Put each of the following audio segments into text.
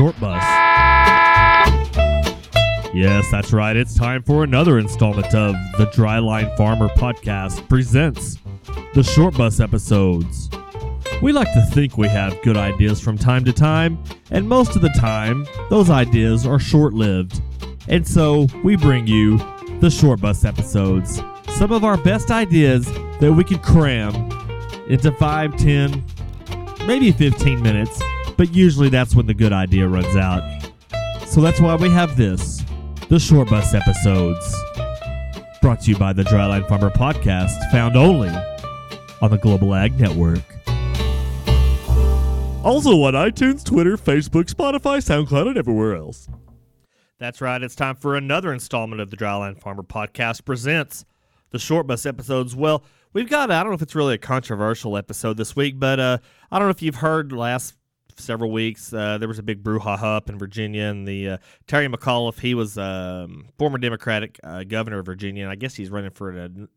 Short Bus. Yes, that's right. It's time for another installment of the Dryland Farmer Podcast presents the Short Bus episodes. We like to think we have good ideas from time to time, and most of the time, those ideas are short lived. And so, we bring you the Short Bus episodes. Some of our best ideas that we could cram into 5, 10, maybe 15 minutes, but usually that's when the good idea runs out. So that's why we have this the Short Bus episodes. Brought to you by the Dryland Farmer Podcast, found only on the Global Ag Network. Also on iTunes, Twitter, Facebook, Spotify, SoundCloud, and everywhere else. That's right. It's time for another installment of the Dryland Farmer Podcast presents the Short Bus episodes. Well, we've got, I don't know if it's really a controversial episode this week, but uh, I don't know if you've heard last several weeks, uh, there was a big brouhaha up in Virginia, and the uh, Terry McAuliffe, he was um, former Democratic uh, governor of Virginia, and I guess he's running for an,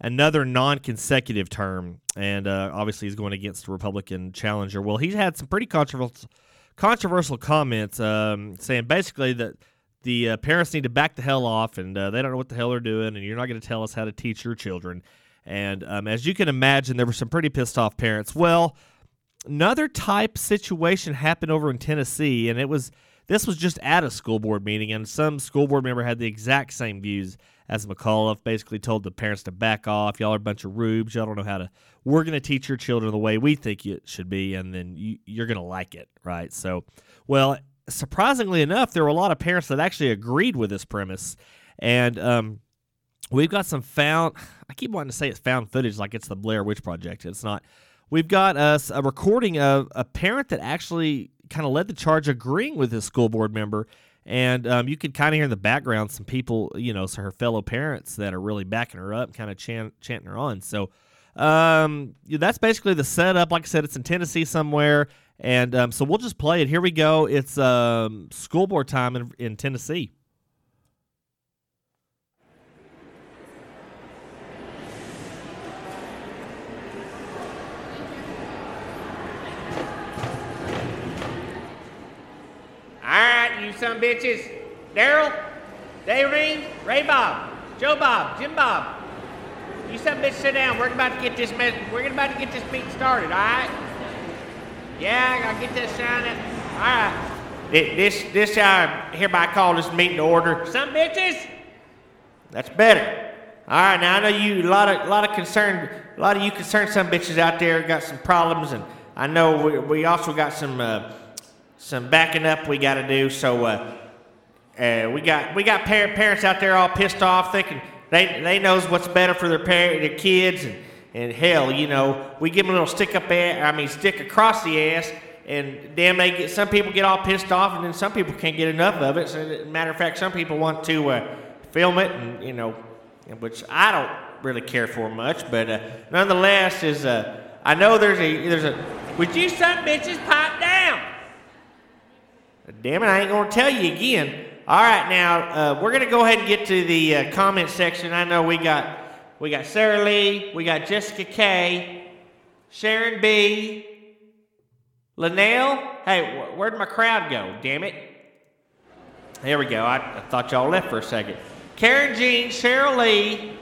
another non-consecutive term, and uh, obviously he's going against a Republican challenger. Well, he's had some pretty controversial controversial comments, um, saying basically that the uh, parents need to back the hell off, and uh, they don't know what the hell they're doing, and you're not going to tell us how to teach your children. And um, as you can imagine, there were some pretty pissed off parents. Well, another type situation happened over in Tennessee, and it was this was just at a school board meeting, and some school board member had the exact same views as McAuliffe. Basically, told the parents to back off. Y'all are a bunch of rubes. Y'all don't know how to. We're going to teach your children the way we think it should be, and then you, you're going to like it, right? So, well, surprisingly enough, there were a lot of parents that actually agreed with this premise, and um, we've got some found. I keep wanting to say it's found footage, like it's the Blair Witch Project. It's not. We've got us a recording of a parent that actually kind of led the charge, agreeing with his school board member, and um, you could kind of hear in the background some people, you know, so her fellow parents that are really backing her up, kind of chant, chanting her on. So um, that's basically the setup. Like I said, it's in Tennessee somewhere, and um, so we'll just play it. Here we go. It's um, school board time in, in Tennessee. All right, you some bitches. Daryl, Dayreen, Ray Bob, Joe Bob, Jim Bob. You some bitch sit down. We're about to get this mess. We're about to get this meeting started. All right? Yeah, I'll get this sign up. All right. This this I hereby call this meeting to order. Some bitches. That's better. All right, now I know you a lot of lot of concerned, a lot of you concerned some bitches out there got some problems, and I know we, we also got some uh, some backing up we got to do. So uh, uh, we got we got par- parents out there all pissed off, thinking they they knows what's better for their parent, their kids, and, and hell, you know, we give them a little stick up ass, I mean stick across the ass, and damn, they get some people get all pissed off, and then some people can't get enough of it. So, matter of fact, some people want to uh, film it, and you know, which I don't really care for much, but uh, nonetheless, is uh, I know there's a there's a would you some bitches down? Damn it, I ain't gonna tell you again. All right, now uh, we're gonna go ahead and get to the uh, comment section. I know we got we got Sarah Lee, we got Jessica K, Sharon B, Linnell. Hey, wh- where'd my crowd go? Damn it! There we go. I, I thought y'all left for a second. Karen Jean, Cheryl Lee,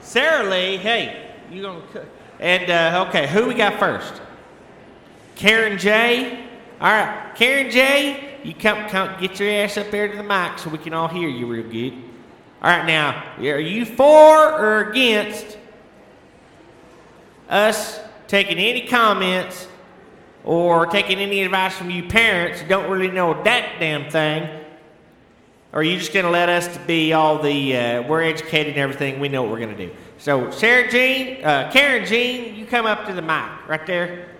Sarah Lee. Hey, you gonna cook? And uh, okay, who we got first? Karen J. All right, Karen J. You come, come, get your ass up there to the mic so we can all hear you real good. All right, now, are you for or against us taking any comments or taking any advice from you parents who don't really know that damn thing? Or are you just going to let us be all the, uh, we're educated and everything, we know what we're going to do? So, Sarah Jean, uh, Karen Jean, you come up to the mic right there.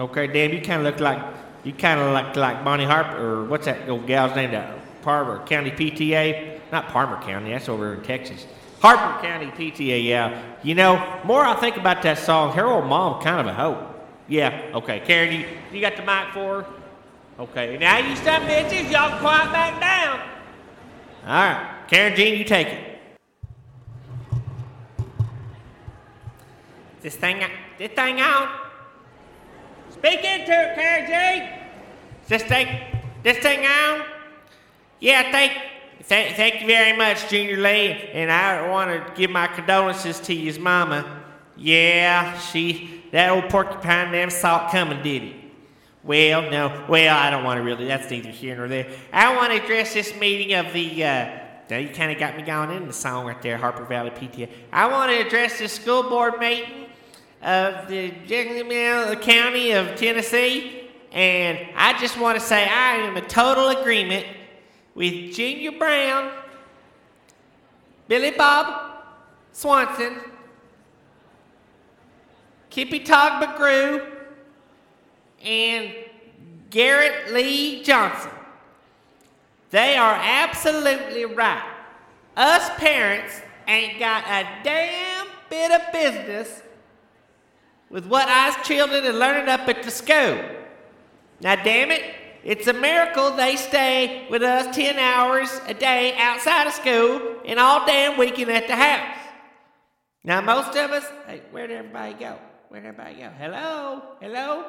Okay, damn, you kind of look like you kind of look like Bonnie Harper, or what's that old gal's name? That Parmer County PTA, not Parmer County, that's over in Texas. Harper County PTA, yeah. You know, more I think about that song, her old mom kind of a hoe. Yeah, okay. Karen, you, you got the mic for her? Okay, now you stop bitches, y'all quiet back down. All right, Karen Jean, you take it. This thing, this thing on. Speak into it, Jean. this thing, this thing on? Yeah, thank, thank, thank you very much, Junior Lee. And I want to give my condolences to his mama. Yeah, she, that old porcupine never saw it coming, did he? Well, no. Well, I don't want to really. That's neither here nor there. I want to address this meeting of the. Uh, now you kind of got me going in the song right there, Harper Valley PTA. I want to address the school board meeting of the, the county of Tennessee, and I just want to say I am in total agreement with Junior Brown, Billy Bob Swanson, Kippy Tog McGrew, and Garrett Lee Johnson. They are absolutely right. Us parents ain't got a damn bit of business with what us children are learning up at the school. Now, damn it, it's a miracle they stay with us 10 hours a day outside of school and all damn weekend at the house. Now, most of us, hey, where'd everybody go? Where'd everybody go? Hello? Hello?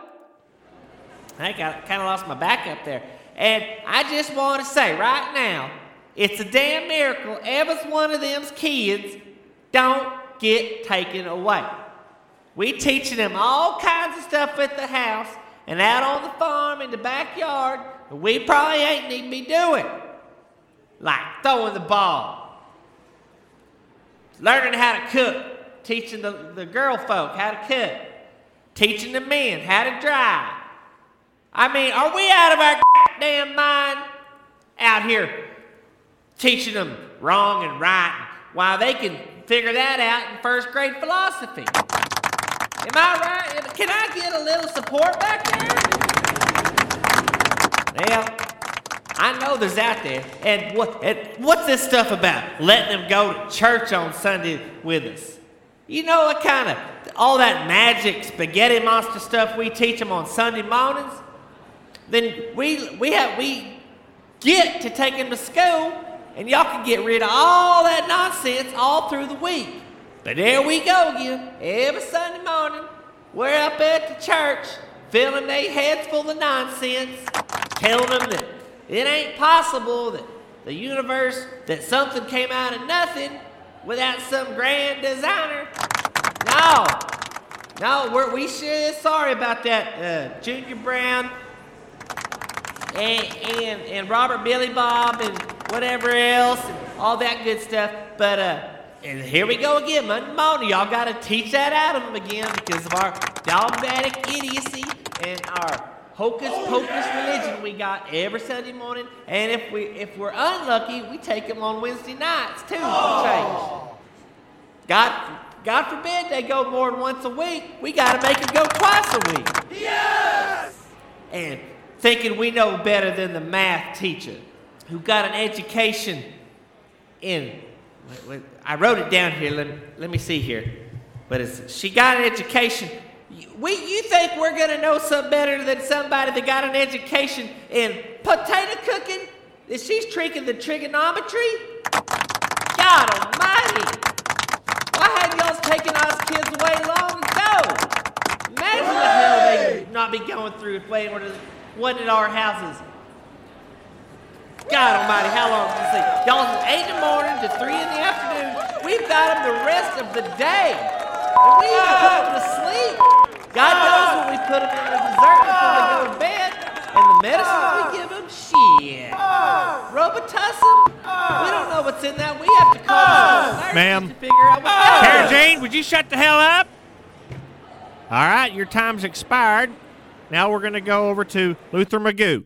I got kind of lost my back up there. And I just want to say right now, it's a damn miracle every one of them's kids don't get taken away. We teaching them all kinds of stuff at the house and out on the farm in the backyard that we probably ain't need to be doing. Like throwing the ball, learning how to cook, teaching the, the girl folk how to cook, teaching the men how to drive. I mean, are we out of our damn mind out here teaching them wrong and right while they can figure that out in first grade philosophy? Am I right? Can I get a little support back there? Well, I know there's out there. And, what, and what's this stuff about? Letting them go to church on Sunday with us. You know what kind of all that magic spaghetti monster stuff we teach them on Sunday mornings? then we, we, have, we get to take them to school, and y'all can get rid of all that nonsense all through the week. But there we go again. Every Sunday morning, we're up at the church, filling their heads full of nonsense, telling them that it ain't possible that the universe, that something came out of nothing without some grand designer. No, no, we're, we sure sorry about that, uh, Junior Brown and, and, and Robert Billy Bob and whatever else and all that good stuff. But uh, and here we go again, Monday morning. Y'all got to teach that out of them again because of our dogmatic idiocy and our hocus pocus religion we got every Sunday morning. And if we if we're unlucky, we take them on Wednesday nights too. Change. God, God forbid they go more than once a week. We got to make them go twice a week. Yes. And thinking we know better than the math teacher who got an education in. Wait, wait, I wrote it down here. Let, let me see here. But it's, she got an education. We, you think we're going to know some better than somebody that got an education in potato cooking? That she's tricking the trigonometry? God almighty! Why hadn't y'all taken us kids away long ago? Imagine the hell they not be going through if they were to one in our houses. God almighty, how long did you see? Y'all from 8 in the morning to 3 in the afternoon. We've got them the rest of the day. And we even put them to sleep. God knows what we put them in the dessert before they go to bed. And the medicine we give them, shit. Robitussin? We don't know what's in that. We have to call the Ma'am. to figure out what's in Sarah Jane, would you shut the hell up? All right, your time's expired. Now we're going to go over to Luther Magoo.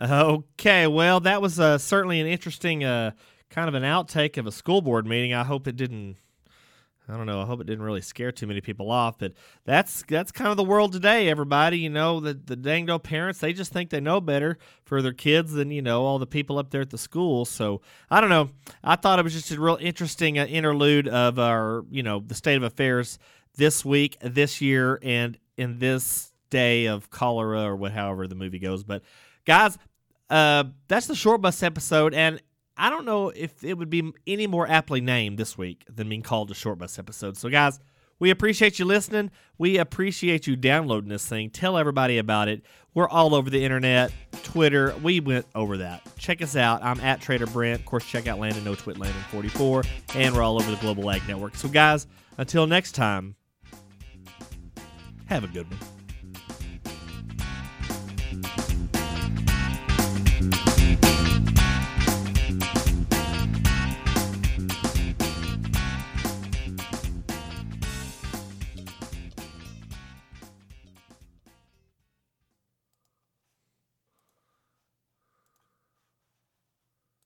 Okay, well, that was uh, certainly an interesting uh, kind of an outtake of a school board meeting. I hope it didn't. I don't know. I hope it didn't really scare too many people off, but that's that's kind of the world today. Everybody, you know, the the dang parents, they just think they know better for their kids than you know all the people up there at the school. So I don't know. I thought it was just a real interesting uh, interlude of our, you know, the state of affairs this week, this year, and in this day of cholera or what, however the movie goes. But guys, uh, that's the short bus episode, and I don't know if it would be any more aptly named this week than being called a short bus episode. So guys, We appreciate you listening. We appreciate you downloading this thing. Tell everybody about it. We're all over the internet, Twitter. We went over that. Check us out. I'm at Trader Brent. Of course, check out Landon No Twit Landon 44, and we're all over the Global Ag Network. So, guys, until next time, have a good one.